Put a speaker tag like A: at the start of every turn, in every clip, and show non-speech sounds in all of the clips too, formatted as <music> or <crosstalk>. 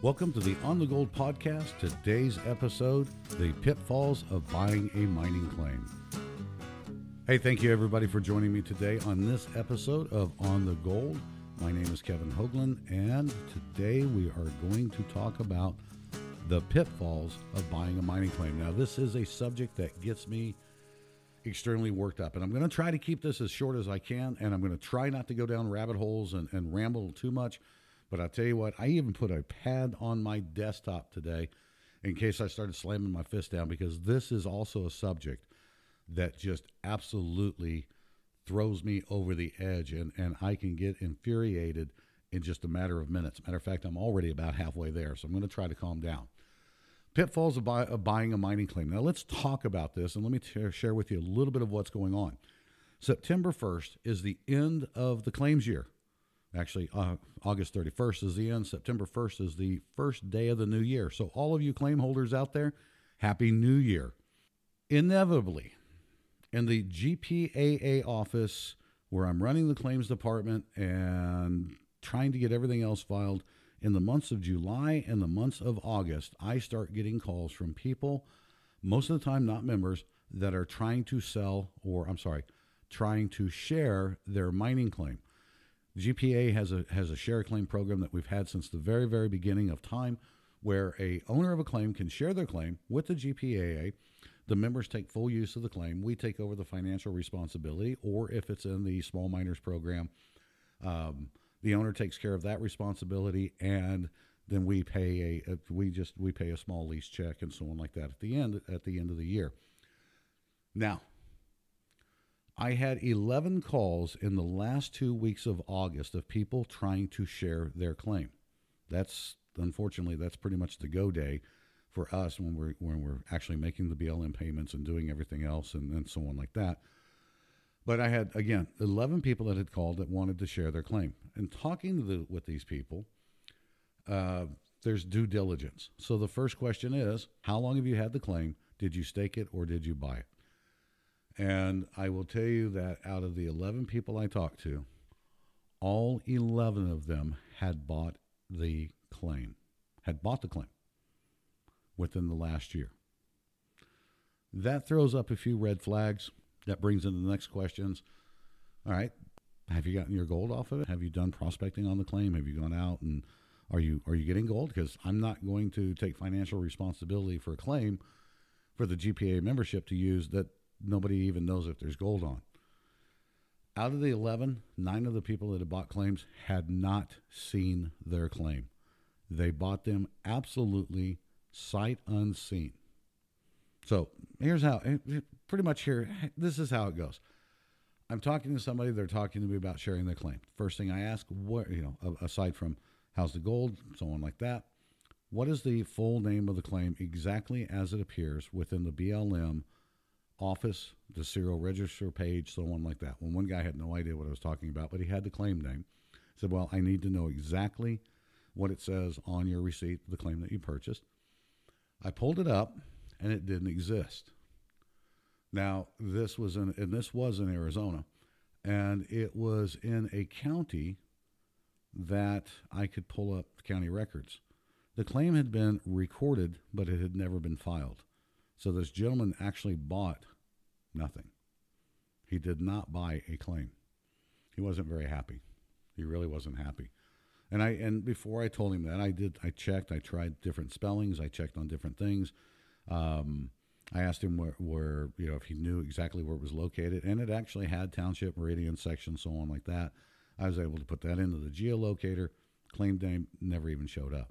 A: Welcome to the On the Gold podcast. Today's episode The Pitfalls of Buying a Mining Claim. Hey, thank you everybody for joining me today on this episode of On the Gold. My name is Kevin Hoagland, and today we are going to talk about the pitfalls of buying a mining claim. Now, this is a subject that gets me extremely worked up, and I'm going to try to keep this as short as I can, and I'm going to try not to go down rabbit holes and, and ramble too much but I'll tell you what, I even put a pad on my desktop today in case I started slamming my fist down because this is also a subject that just absolutely throws me over the edge and, and I can get infuriated in just a matter of minutes. Matter of fact, I'm already about halfway there, so I'm going to try to calm down. Pitfalls of, buy, of buying a mining claim. Now, let's talk about this and let me t- share with you a little bit of what's going on. September 1st is the end of the claims year. Actually, uh, August 31st is the end. September 1st is the first day of the new year. So, all of you claim holders out there, Happy New Year. Inevitably, in the GPAA office where I'm running the claims department and trying to get everything else filed, in the months of July and the months of August, I start getting calls from people, most of the time not members, that are trying to sell or, I'm sorry, trying to share their mining claim. GPA has a has a share claim program that we've had since the very very beginning of time, where a owner of a claim can share their claim with the GPAA. The members take full use of the claim. We take over the financial responsibility, or if it's in the small miners program, um, the owner takes care of that responsibility, and then we pay a, we just we pay a small lease check and so on like that at the end at the end of the year. Now, I had 11 calls in the last two weeks of August of people trying to share their claim. That's unfortunately that's pretty much the go day for us when we're when we're actually making the BLM payments and doing everything else and, and so on like that. But I had again 11 people that had called that wanted to share their claim. And talking the, with these people, uh, there's due diligence. So the first question is, how long have you had the claim? Did you stake it or did you buy it? And I will tell you that out of the 11 people I talked to, all 11 of them had bought the claim, had bought the claim within the last year. That throws up a few red flags. That brings into the next questions. All right, have you gotten your gold off of it? Have you done prospecting on the claim? Have you gone out and are you are you getting gold? Because I'm not going to take financial responsibility for a claim for the GPA membership to use that nobody even knows if there's gold on. Out of the 11, nine of the people that had bought claims had not seen their claim. They bought them absolutely sight unseen. So here's how, eh, pretty much here, this is how it goes. I'm talking to somebody, they're talking to me about sharing their claim. First thing I ask, what, you know, aside from how's the gold, so on like that, what is the full name of the claim exactly as it appears within the BLM office, the serial register page, so on like that. When one guy had no idea what I was talking about, but he had the claim name. said, Well, I need to know exactly what it says on your receipt, the claim that you purchased. I pulled it up and it didn't exist. Now, this was in and this was in Arizona, and it was in a county that I could pull up county records. The claim had been recorded, but it had never been filed. So this gentleman actually bought nothing. He did not buy a claim. He wasn't very happy. He really wasn't happy. And I and before I told him that, I did. I checked. I tried different spellings. I checked on different things. Um, I asked him where, where, you know, if he knew exactly where it was located, and it actually had township, meridian, section, so on like that. I was able to put that into the geolocator. Claim name never even showed up.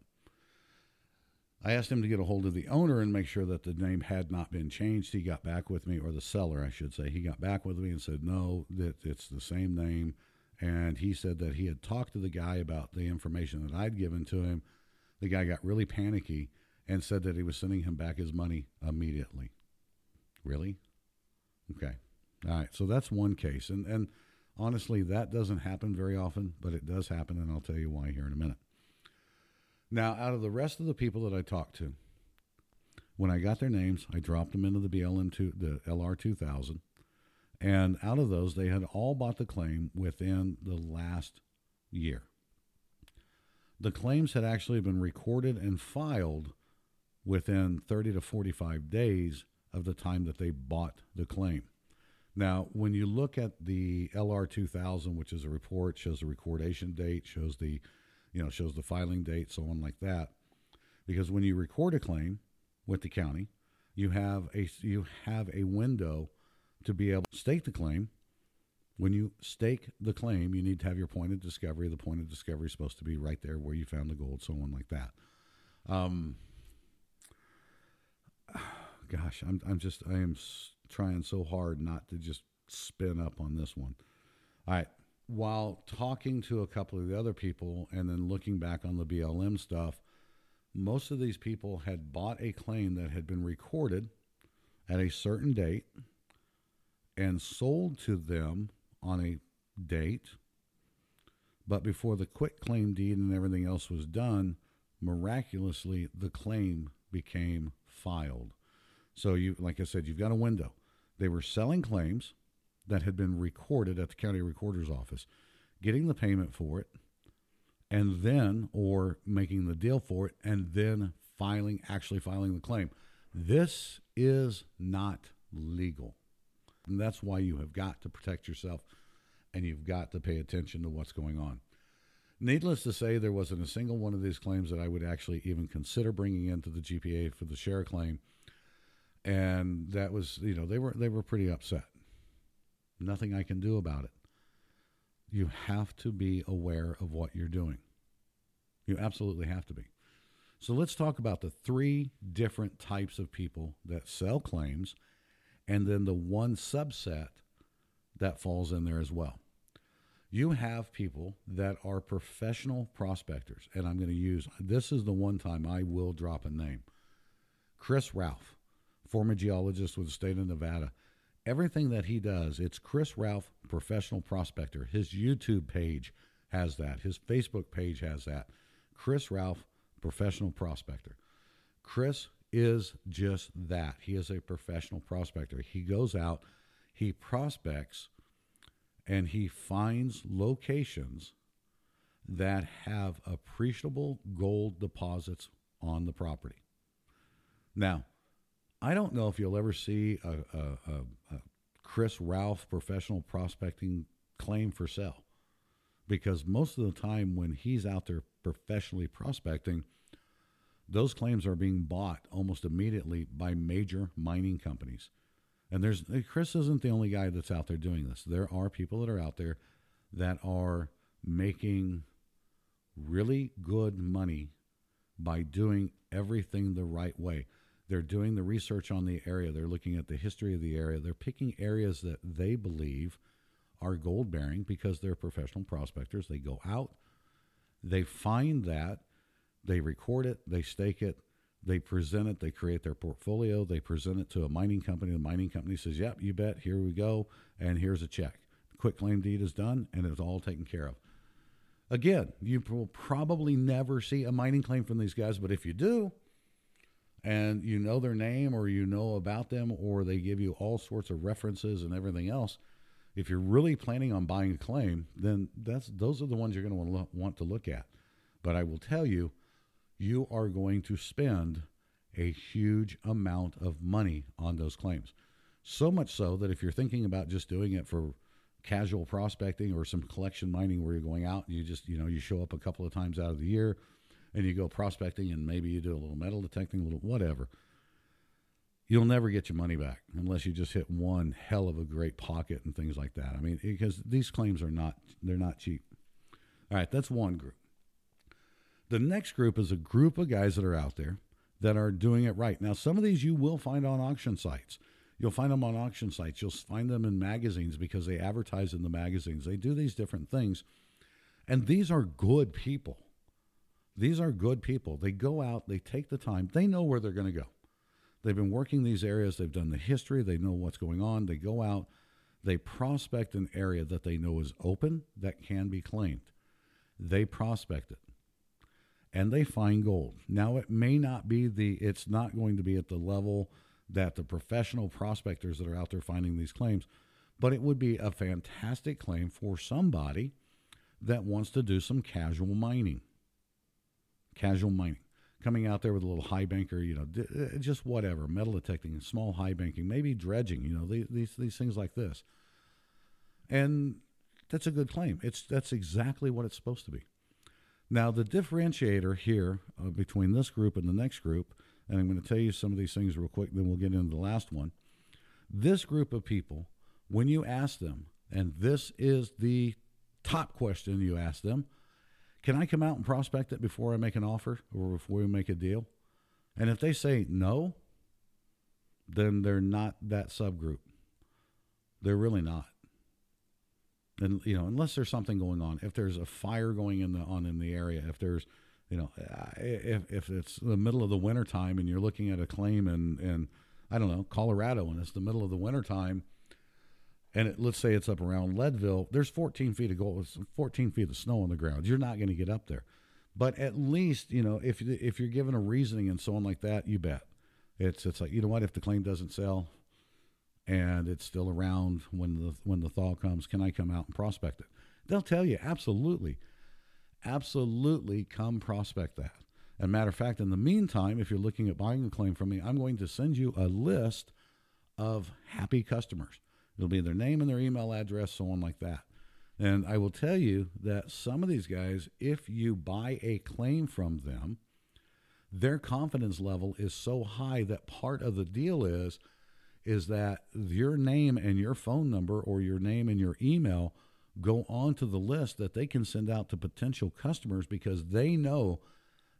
A: I asked him to get a hold of the owner and make sure that the name had not been changed. He got back with me, or the seller, I should say. He got back with me and said, no, that it's the same name. And he said that he had talked to the guy about the information that I'd given to him. The guy got really panicky and said that he was sending him back his money immediately. Really? Okay. All right. So that's one case. And, and honestly, that doesn't happen very often, but it does happen. And I'll tell you why here in a minute. Now, out of the rest of the people that I talked to, when I got their names, I dropped them into the BLM two, the LR two thousand, and out of those, they had all bought the claim within the last year. the claims had actually been recorded and filed within 30 to 45 days of the time that they bought the claim. Now, when you look at the LR 2000, which is a report, shows the recordation date, shows the, you know, shows the filing date, so on like that. Because when you record a claim with the county, you have a you have a window to be able to stake the claim. When you stake the claim, you need to have your point of discovery. The point of discovery is supposed to be right there where you found the gold, so on like that. Um, <sighs> gosh, I'm I'm just I am trying so hard not to just spin up on this one. All right. While talking to a couple of the other people and then looking back on the BLM stuff, most of these people had bought a claim that had been recorded at a certain date and sold to them on a date. But before the quit claim deed and everything else was done, miraculously the claim became filed. So you like I said, you've got a window. They were selling claims that had been recorded at the county recorder's office, getting the payment for it, and then or making the deal for it and then filing actually filing the claim. This is not legal. And that's why you have got to protect yourself and you've got to pay attention to what's going on. Needless to say, there wasn't a single one of these claims that I would actually even consider bringing into the GPA for the share claim. And that was, you know, they were they were pretty upset. Nothing I can do about it. You have to be aware of what you're doing. You absolutely have to be. So let's talk about the three different types of people that sell claims and then the one subset that falls in there as well. You have people that are professional prospectors, and I'm going to use this is the one time I will drop a name. Chris Ralph, former geologist with the state of Nevada. Everything that he does, it's Chris Ralph, professional prospector. His YouTube page has that, his Facebook page has that. Chris Ralph, professional prospector. Chris is just that. He is a professional prospector. He goes out, he prospects, and he finds locations that have appreciable gold deposits on the property. Now, I don't know if you'll ever see a, a, a, a Chris Ralph professional prospecting claim for sale because most of the time when he's out there professionally prospecting, those claims are being bought almost immediately by major mining companies. And there's Chris isn't the only guy that's out there doing this. There are people that are out there that are making really good money by doing everything the right way. They're doing the research on the area. They're looking at the history of the area. They're picking areas that they believe are gold bearing because they're professional prospectors. They go out, they find that, they record it, they stake it, they present it, they create their portfolio, they present it to a mining company. The mining company says, Yep, you bet, here we go, and here's a check. Quit claim deed is done, and it's all taken care of. Again, you will probably never see a mining claim from these guys, but if you do, and you know their name or you know about them, or they give you all sorts of references and everything else, if you're really planning on buying a claim, then that's those are the ones you're going to want to, want to look at. But I will tell you, you are going to spend a huge amount of money on those claims. So much so that if you're thinking about just doing it for casual prospecting or some collection mining where you're going out and you just, you know, you show up a couple of times out of the year and you go prospecting and maybe you do a little metal detecting, a little whatever you'll never get your money back unless you just hit one hell of a great pocket and things like that. I mean, because these claims are not they're not cheap. All right, that's one group. The next group is a group of guys that are out there that are doing it right. Now, some of these you will find on auction sites. You'll find them on auction sites. You'll find them in magazines because they advertise in the magazines. They do these different things. And these are good people. These are good people. They go out, they take the time, they know where they're going to go. They've been working these areas, they've done the history, they know what's going on. They go out, they prospect an area that they know is open that can be claimed. They prospect it and they find gold. Now, it may not be the, it's not going to be at the level that the professional prospectors that are out there finding these claims, but it would be a fantastic claim for somebody that wants to do some casual mining. Casual mining, coming out there with a little high banker, you know, uh, just whatever, metal detecting, small high banking, maybe dredging, you know, these, these, these things like this. And that's a good claim. It's that's exactly what it's supposed to be. Now, the differentiator here uh, between this group and the next group, and I'm going to tell you some of these things real quick, then we'll get into the last one. This group of people, when you ask them, and this is the top question you ask them, can I come out and prospect it before I make an offer or before we make a deal? And if they say no, then they're not that subgroup. They're really not and you know unless there's something going on if there's a fire going in the on in the area if there's you know if, if it's the middle of the winter time and you're looking at a claim in in i don't know colorado and it's the middle of the winter time and it, let's say it's up around leadville there's 14 feet of gold 14 feet of snow on the ground you're not going to get up there but at least you know if if you're given a reasoning and so on like that you bet it's it's like you know what if the claim doesn't sell and it's still around when the when the thaw comes. Can I come out and prospect it? They'll tell you absolutely, absolutely come prospect that. And matter of fact, in the meantime, if you're looking at buying a claim from me, I'm going to send you a list of happy customers. It'll be their name and their email address, so on like that. And I will tell you that some of these guys, if you buy a claim from them, their confidence level is so high that part of the deal is is that your name and your phone number or your name and your email go onto the list that they can send out to potential customers because they know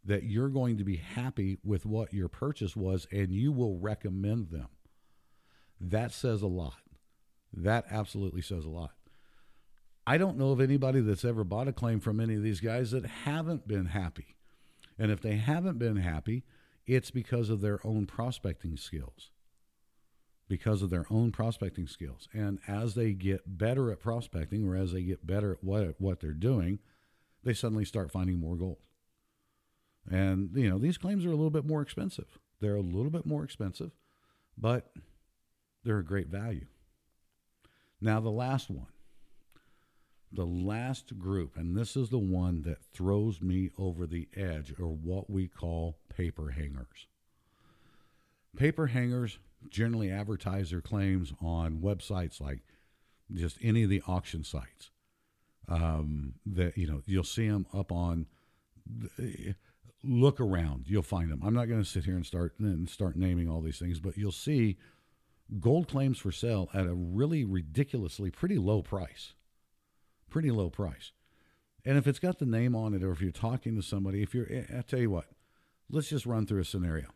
A: that you're going to be happy with what your purchase was and you will recommend them. That says a lot. That absolutely says a lot. I don't know of anybody that's ever bought a claim from any of these guys that haven't been happy. And if they haven't been happy, it's because of their own prospecting skills because of their own prospecting skills. And as they get better at prospecting or as they get better at what, what they're doing, they suddenly start finding more gold. And, you know, these claims are a little bit more expensive. They're a little bit more expensive, but they're a great value. Now, the last one, the last group, and this is the one that throws me over the edge, or what we call paper hangers. Paper hangers generally advertise their claims on websites like just any of the auction sites. Um, that you know you'll see them up on. Look around, you'll find them. I'm not going to sit here and start and start naming all these things, but you'll see gold claims for sale at a really ridiculously pretty low price. Pretty low price. And if it's got the name on it, or if you're talking to somebody, if you're, I tell you what, let's just run through a scenario.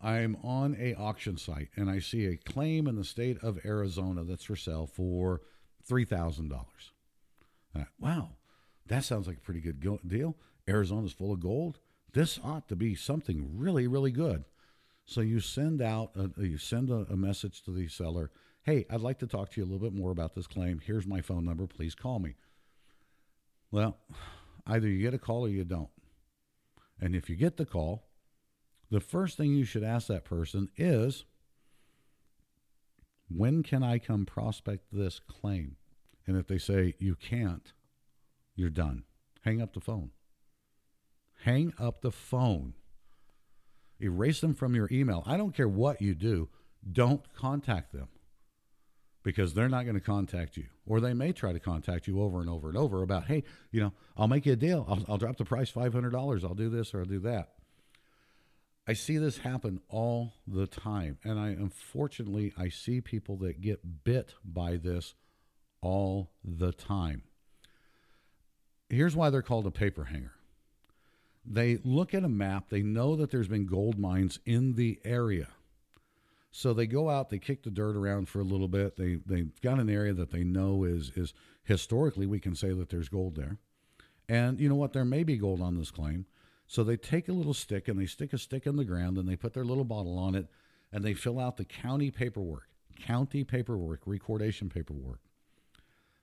A: I'm on a auction site and I see a claim in the state of Arizona that's for sale for three thousand dollars. Uh, wow, that sounds like a pretty good go- deal. Arizona's full of gold. This ought to be something really, really good. So you send out, a, you send a, a message to the seller. Hey, I'd like to talk to you a little bit more about this claim. Here's my phone number. Please call me. Well, either you get a call or you don't. And if you get the call, the first thing you should ask that person is when can I come prospect this claim? And if they say you can't, you're done. Hang up the phone. Hang up the phone. Erase them from your email. I don't care what you do, don't contact them because they're not going to contact you. Or they may try to contact you over and over and over about, hey, you know, I'll make you a deal. I'll, I'll drop the price $500. I'll do this or I'll do that. I see this happen all the time. And I unfortunately I see people that get bit by this all the time. Here's why they're called a paper hanger. They look at a map, they know that there's been gold mines in the area. So they go out, they kick the dirt around for a little bit. They they've got an area that they know is is historically we can say that there's gold there. And you know what? There may be gold on this claim. So they take a little stick and they stick a stick in the ground and they put their little bottle on it and they fill out the county paperwork, county paperwork, recordation paperwork.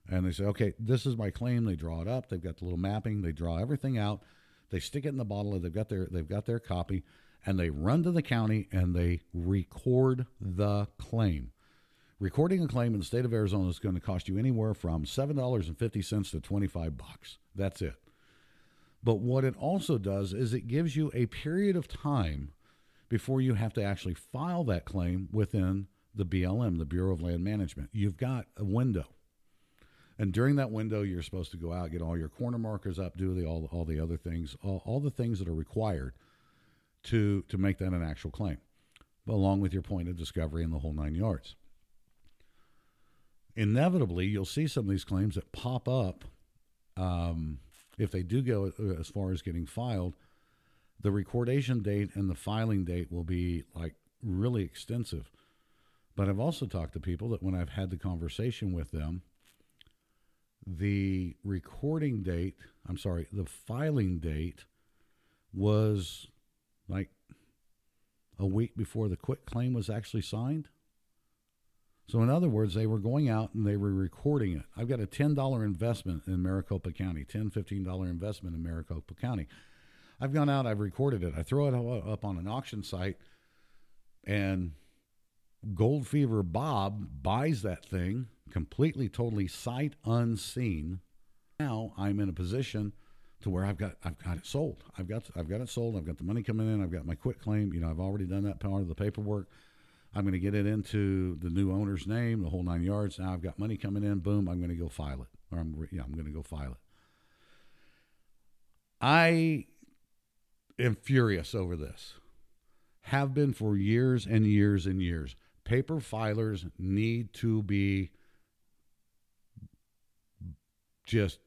A: And they say, okay, this is my claim. They draw it up. They've got the little mapping. They draw everything out. They stick it in the bottle. And they've got their they've got their copy, and they run to the county and they record the claim. Recording a claim in the state of Arizona is going to cost you anywhere from seven dollars and fifty cents to twenty five bucks. That's it. But what it also does is it gives you a period of time before you have to actually file that claim within the BLM, the Bureau of Land Management. You've got a window. And during that window, you're supposed to go out, get all your corner markers up, do the, all, all the other things, all, all the things that are required to, to make that an actual claim, along with your point of discovery and the whole nine yards. Inevitably, you'll see some of these claims that pop up um, if they do go uh, as far as getting filed. The recordation date and the filing date will be like really extensive. But I've also talked to people that when I've had the conversation with them, the recording date, I'm sorry, the filing date was like a week before the quit claim was actually signed. So, in other words, they were going out and they were recording it. I've got a $10 investment in Maricopa County, $10, $15 investment in Maricopa County. I've gone out, I've recorded it. I throw it up on an auction site, and Gold Fever Bob buys that thing completely, totally sight unseen. Now I'm in a position to where I've got I've got it sold. I've got I've got it sold. I've got the money coming in. I've got my quit claim. You know, I've already done that part of the paperwork. I'm going to get it into the new owner's name, the whole nine yards. Now I've got money coming in. Boom! I'm going to go file it, or I'm yeah, I'm going to go file it. I am furious over this. Have been for years and years and years. Paper filers need to be just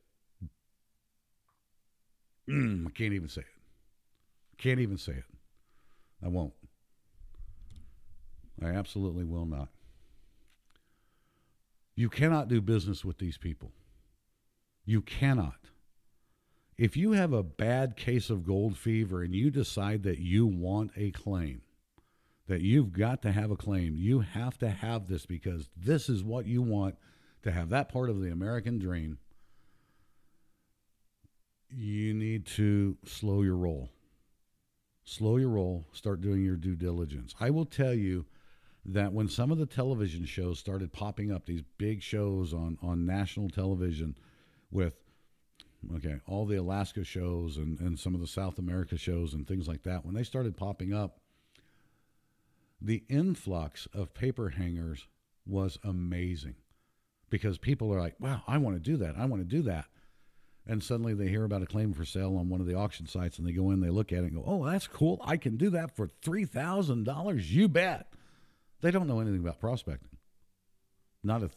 A: mm, I can't even say it. Can't even say it. I won't. I absolutely will not. You cannot do business with these people. You cannot. If you have a bad case of gold fever and you decide that you want a claim, that you've got to have a claim, you have to have this because this is what you want to have that part of the American dream you need to slow your roll. Slow your roll, start doing your due diligence. I will tell you that when some of the television shows started popping up, these big shows on, on national television with okay, all the Alaska shows and, and some of the South America shows and things like that, when they started popping up, the influx of paper hangers was amazing because people are like, wow, I want to do that. I want to do that and suddenly they hear about a claim for sale on one of the auction sites and they go in, they look at it and go, oh, that's cool. I can do that for $3,000. You bet. They don't know anything about prospecting. Not a,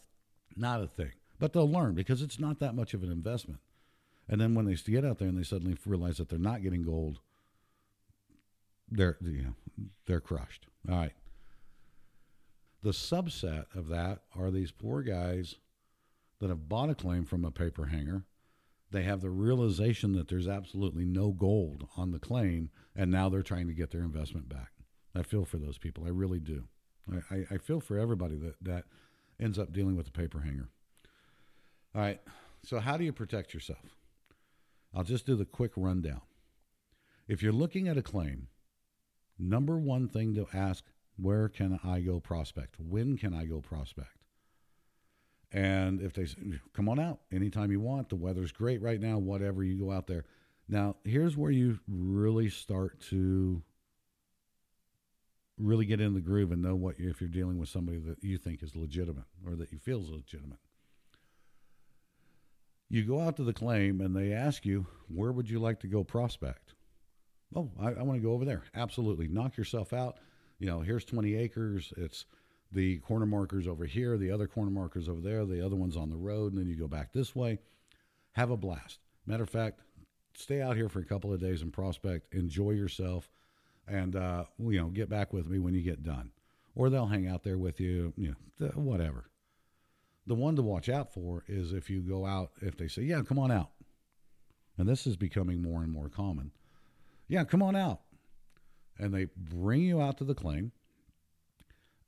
A: not a thing. But they'll learn because it's not that much of an investment. And then when they get out there and they suddenly realize that they're not getting gold, they're, you know, they're crushed. All right. The subset of that are these poor guys that have bought a claim from a paper hanger they have the realization that there's absolutely no gold on the claim, and now they're trying to get their investment back. I feel for those people. I really do. I, I, feel for everybody that, that ends up dealing with a paper hanger. All right. So, how do you protect yourself? I'll just do the quick rundown. If you're looking at a claim, number one thing to ask where can I go prospect? When can I go prospect? And if they come on out anytime you want, the weather's great right now, whatever, you go out there. Now, here's where you really start to really get in the groove and know what if you're dealing with somebody that you think is legitimate or that you feel is legitimate. You go out to the claim and they ask you, where would you like to go prospect? Oh, I, I want to go over there. Absolutely. Knock yourself out. You know, here's 20 acres. It's the corner markers over here, the other corner markers over there, the other ones on the road, and then you go back this way. Have a blast. Matter of fact, stay out here for a couple of days and prospect, enjoy yourself, and uh, you know get back with me when you get done, or they'll hang out there with you, you know, whatever. The one to watch out for is if you go out, if they say, "Yeah, come on out," and this is becoming more and more common. Yeah, come on out, and they bring you out to the claim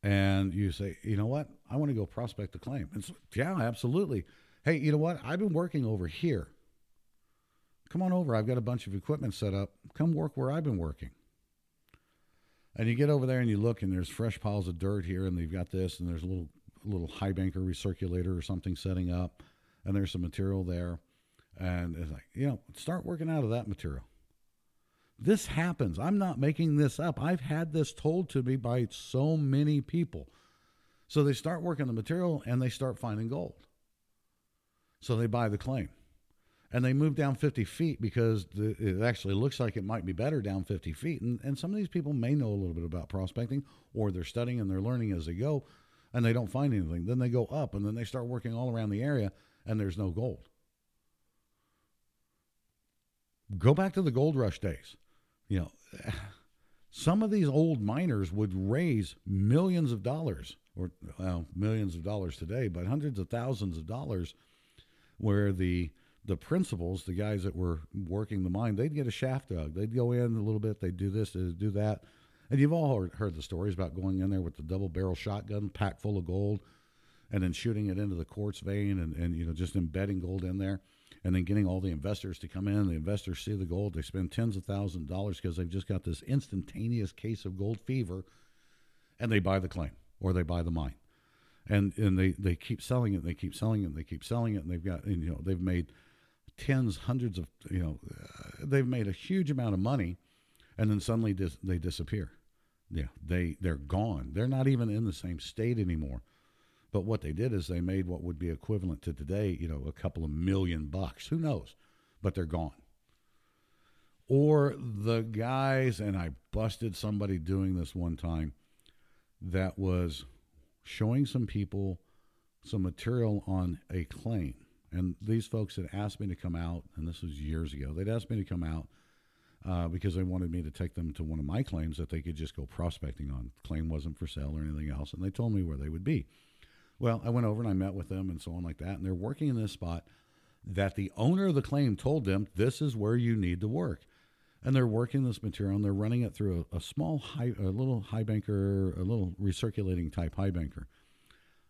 A: and you say, you know what, I want to go prospect the claim. And so, yeah, absolutely. Hey, you know what? I've been working over here. Come on over. I've got a bunch of equipment set up. Come work where I've been working. And you get over there and you look, and there's fresh piles of dirt here, and they've got this, and there's a little little high banker recirculator or something setting up, and there's some material there. And it's like, you know, start working out of that material. This happens. I'm not making this up. I've had this told to me by so many people. So they start working the material and they start finding gold. So they buy the claim. And they move down 50 feet because the, it actually looks like it might be better down 50 feet. And, and some of these people may know a little bit about prospecting or they're studying and they're learning as they go and they don't find anything. Then they go up and then they start working all around the area and there's no gold. Go back to the gold rush days. You know, some of these old miners would raise millions of dollars, or well, millions of dollars today, but hundreds of thousands of dollars, where the the principals, the guys that were working the mine, they'd get a shaft dug. They'd go in a little bit, they'd do this, they'd do that. And you've all heard, heard the stories about going in there with the double barrel shotgun packed full of gold and then shooting it into the quartz vein and, and you know just embedding gold in there and then getting all the investors to come in. The investors see the gold. They spend tens of thousands of dollars because they've just got this instantaneous case of gold fever, and they buy the claim or they buy the mine, and and they they keep selling it. They keep selling it. They keep selling it, and they've got and, you know they've made tens, hundreds of you know uh, they've made a huge amount of money, and then suddenly dis- they disappear. Yeah, they they're gone. They're not even in the same state anymore. But what they did is they made what would be equivalent to today, you know, a couple of million bucks. Who knows? But they're gone. Or the guys, and I busted somebody doing this one time that was showing some people some material on a claim. And these folks had asked me to come out, and this was years ago. They'd asked me to come out uh, because they wanted me to take them to one of my claims that they could just go prospecting on. The claim wasn't for sale or anything else, and they told me where they would be. Well, I went over and I met with them and so on like that, and they're working in this spot that the owner of the claim told them this is where you need to work. And they're working this material and they're running it through a, a small, high, a little high banker, a little recirculating type high banker.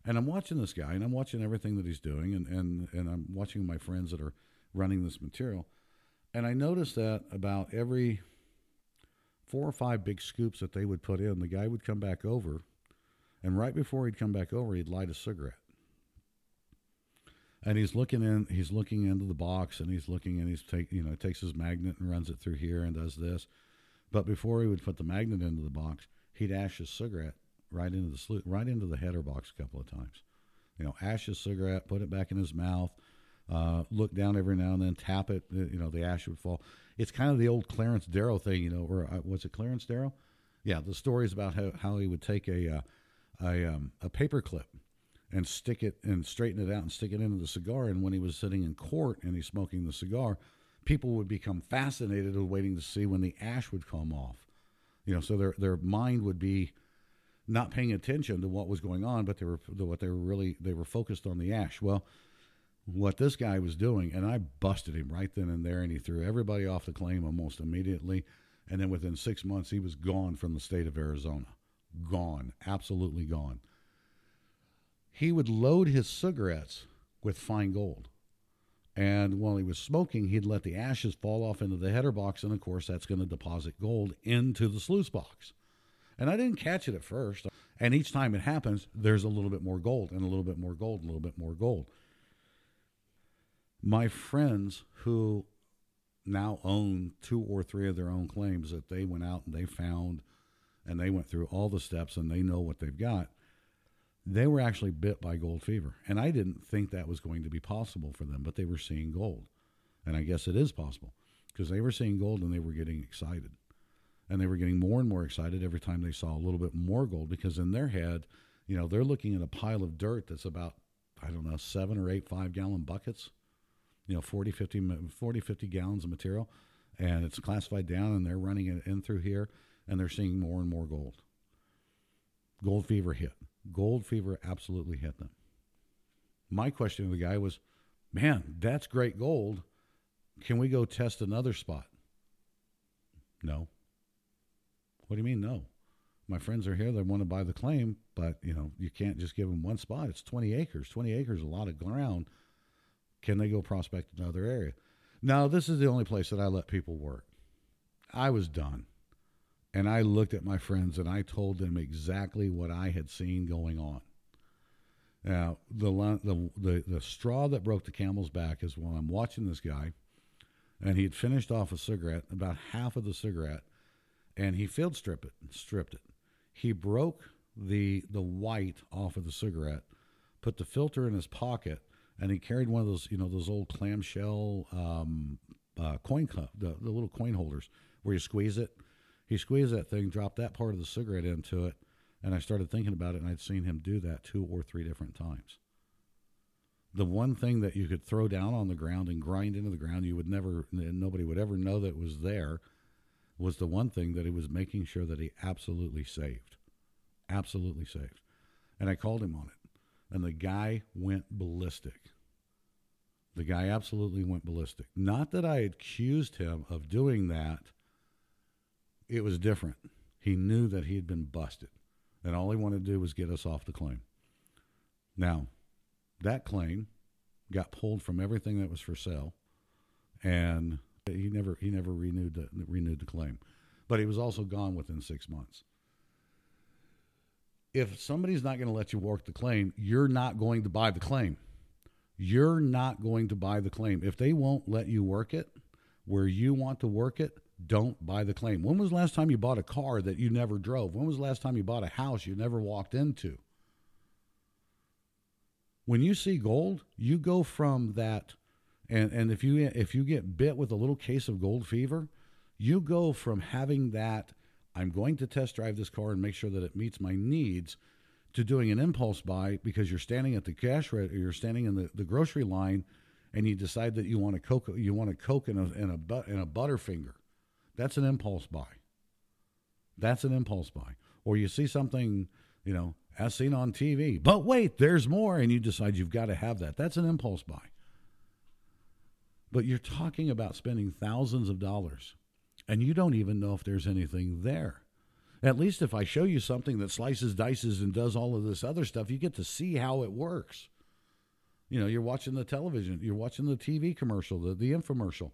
A: And I'm watching this guy and I'm watching everything that he's doing and, and, and I'm watching my friends that are running this material. And I noticed that about every four or five big scoops that they would put in, the guy would come back over and right before he'd come back over, he'd light a cigarette. And he's looking in, he's looking into the box and he's looking and he's take, you know, takes his magnet and runs it through here and does this. But before he would put the magnet into the box, he'd ash his cigarette right into the slu- right into the header box a couple of times. You know, ash his cigarette, put it back in his mouth, uh, look down every now and then, tap it. Uh, you know, the ash would fall. It's kind of the old Clarence Darrow thing, you know, or uh, was it Clarence Darrow? Yeah, the stories about how, how he would take a uh, a, um, a paper clip and stick it and straighten it out and stick it into the cigar. And when he was sitting in court and he's smoking the cigar, people would become fascinated with waiting to see when the ash would come off. You know, so their their mind would be not paying attention to what was going on, but they were what they were really they were focused on the ash. Well, what this guy was doing, and I busted him right then and there, and he threw everybody off the claim almost immediately. And then within six months, he was gone from the state of Arizona gone, absolutely gone. He would load his cigarettes with fine gold. And while he was smoking, he'd let the ashes fall off into the header box. And of course, that's going to deposit gold into the sluice box. And I didn't catch it at first. And each time it happens, there's a little bit more gold and a little bit more gold, a little bit more gold. My friends who now own two or three of their own claims that they went out and they found and they went through all the steps and they know what they've got, they were actually bit by gold fever. And I didn't think that was going to be possible for them, but they were seeing gold. And I guess it is possible because they were seeing gold and they were getting excited. And they were getting more and more excited every time they saw a little bit more gold because in their head, you know, they're looking at a pile of dirt that's about, I don't know, seven or eight five gallon buckets, you know, 40, 50, 40, 50 gallons of material. And it's classified down and they're running it in through here and they're seeing more and more gold. Gold fever hit. Gold fever absolutely hit them. My question to the guy was, man, that's great gold. Can we go test another spot? No. What do you mean, no? My friends are here. They want to buy the claim, but you know you can't just give them one spot. It's 20 acres. 20 acres a lot of ground. Can they go prospect another area? Now, this is the only place that I let people work. I was done. And I looked at my friends and I told them exactly what I had seen going on. Now, the, the the the straw that broke the camel's back is when I'm watching this guy, and he had finished off a cigarette, about half of the cigarette, and he field stripped it, stripped it. He broke the the white off of the cigarette, put the filter in his pocket, and he carried one of those you know those old clamshell um, uh, coin cup, the the little coin holders where you squeeze it. He squeezed that thing, dropped that part of the cigarette into it, and I started thinking about it, and I'd seen him do that two or three different times. The one thing that you could throw down on the ground and grind into the ground, you would never, nobody would ever know that was there, was the one thing that he was making sure that he absolutely saved. Absolutely saved. And I called him on it. And the guy went ballistic. The guy absolutely went ballistic. Not that I accused him of doing that, it was different. He knew that he had been busted and all he wanted to do was get us off the claim. Now, that claim got pulled from everything that was for sale, and he never he never renewed the renewed the claim, but he was also gone within six months. If somebody's not going to let you work the claim, you're not going to buy the claim. You're not going to buy the claim. If they won't let you work it where you want to work it, don't buy the claim. When was the last time you bought a car that you never drove? When was the last time you bought a house you never walked into? When you see gold, you go from that and and if you if you get bit with a little case of gold fever, you go from having that I'm going to test drive this car and make sure that it meets my needs to doing an impulse buy because you're standing at the cash register, you're standing in the, the grocery line and you decide that you want a coke you want a coke and a and a, and a butterfinger that's an impulse buy. That's an impulse buy. Or you see something, you know, as seen on TV, but wait, there's more, and you decide you've got to have that. That's an impulse buy. But you're talking about spending thousands of dollars, and you don't even know if there's anything there. At least if I show you something that slices, dices, and does all of this other stuff, you get to see how it works. You know, you're watching the television, you're watching the TV commercial, the, the infomercial.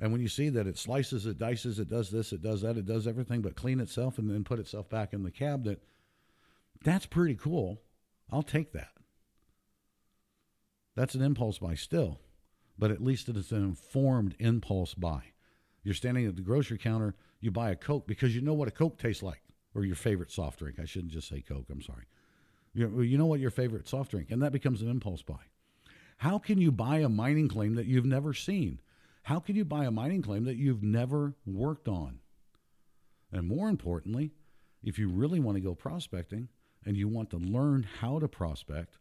A: And when you see that it slices, it dices, it does this, it does that, it does everything but clean itself and then put itself back in the cabinet, that's pretty cool. I'll take that. That's an impulse buy still, but at least it is an informed impulse buy. You're standing at the grocery counter, you buy a Coke because you know what a Coke tastes like, or your favorite soft drink. I shouldn't just say Coke, I'm sorry. You, know what your favorite soft drink, and that becomes an impulse buy. How can you buy a mining claim that you've never seen? How can you buy a mining claim that you've never worked on? And more importantly, if you really want to go prospecting and you want to learn how to prospect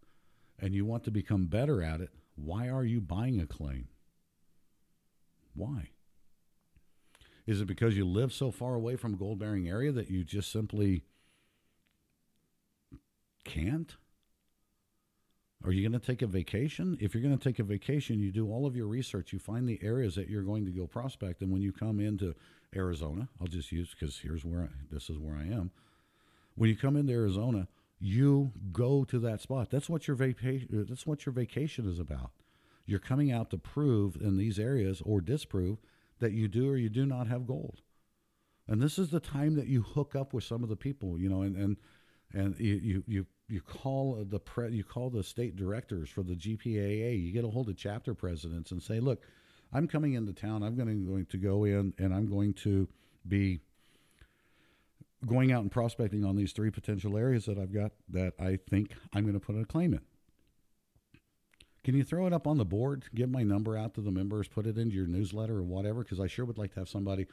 A: and you want to become better at it, why are you buying a claim? Why? Is it because you live so far away from a gold bearing area that you just simply can't? Are you going to take a vacation? If you're going to take a vacation, you do all of your research. You find the areas that you're going to go prospect, and when you come into Arizona, I'll just use because here's where I, this is where I am. When you come into Arizona, you go to that spot. That's what your vacation. That's what your vacation is about. You're coming out to prove in these areas or disprove that you do or you do not have gold. And this is the time that you hook up with some of the people, you know, and and and you you, you you call the pre, you call the state directors for the GPAA. You get a hold of chapter presidents and say, "Look, I'm coming into town. I'm going to, going to go in and I'm going to be going out and prospecting on these three potential areas that I've got that I think I'm going to put a claim in." Can you throw it up on the board? Give my number out to the members, put it into your newsletter or whatever, because I sure would like to have somebody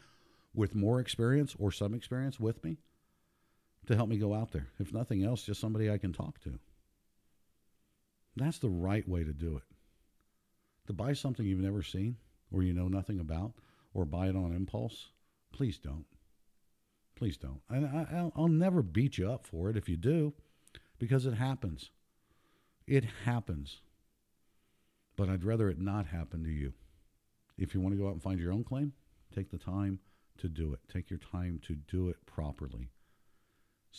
A: with more experience or some experience with me to help me go out there. If nothing else, just somebody I can talk to. That's the right way to do it. To buy something you've never seen or you know nothing about or buy it on impulse, please don't. Please don't. And I, will never beat you up for it if you do because it happens. It happens. But I'd rather it not happen to you. If you want to go out and find your own claim, take the time to do it. Take your time to do it properly.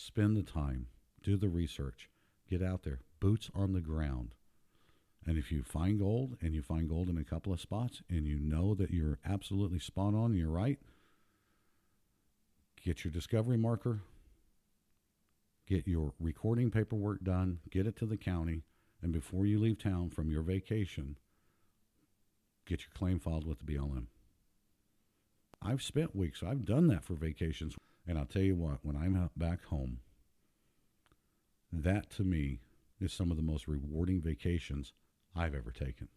A: Spend the time, do the research, get out there, boots on the ground. And if you find gold and you find gold in a couple of spots and you know that you're absolutely spot on and you're right, get your discovery marker, get your recording paperwork done, get it to the county, And before you leave town from your vacation, get your claim filed with the BLM. I've spent weeks, I've done that for vacations. And I'll tell you what, when I'm back home, that to me is some of the most rewarding vacations I've ever taken.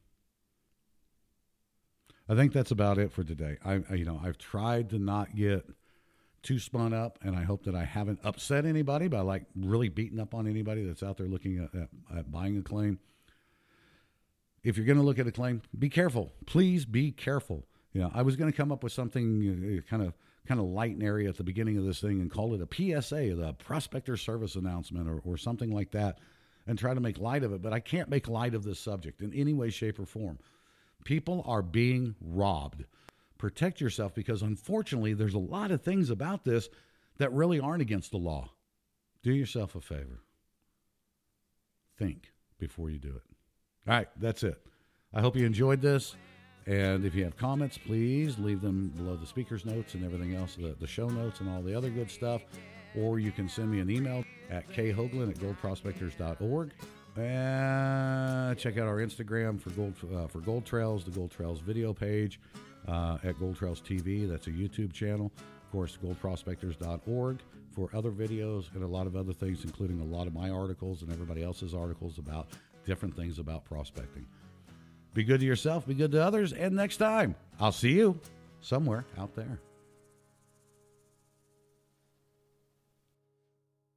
A: I think that's about it for today. I, you know, I've tried to not get too spun up, and I hope that I haven't upset anybody by like really beating up on anybody that's out there looking at, at, at buying a claim. If you're going to look at a claim, be careful. Please be careful. You know, I was going to come up with something uh, uh, kind of kind of light and airy at the beginning of this thing and call it a PSA, the prospector service announcement, or, or something like that, and try to make light of it. But I can't make light of this subject in any way, shape, or form. People are being robbed protect yourself because unfortunately there's a lot of things about this that really aren't against the law. Do yourself a favor. Think before you do it. All right, that's it. I hope you enjoyed this. And if you have comments, please leave them below the speaker's notes and everything else, the, the show notes and all the other good stuff. Or you can send me an email at khoagland at goldprospectors.org. And check out our Instagram for gold uh, for Gold Trails, the Gold Trails video page uh, at Gold Trails TV. That's a YouTube channel. Of course, goldprospectors.org for other videos and a lot of other things, including a lot of my articles and everybody else's articles about different things about prospecting. Be good to yourself, be good to others, and next time, I'll see you somewhere out there.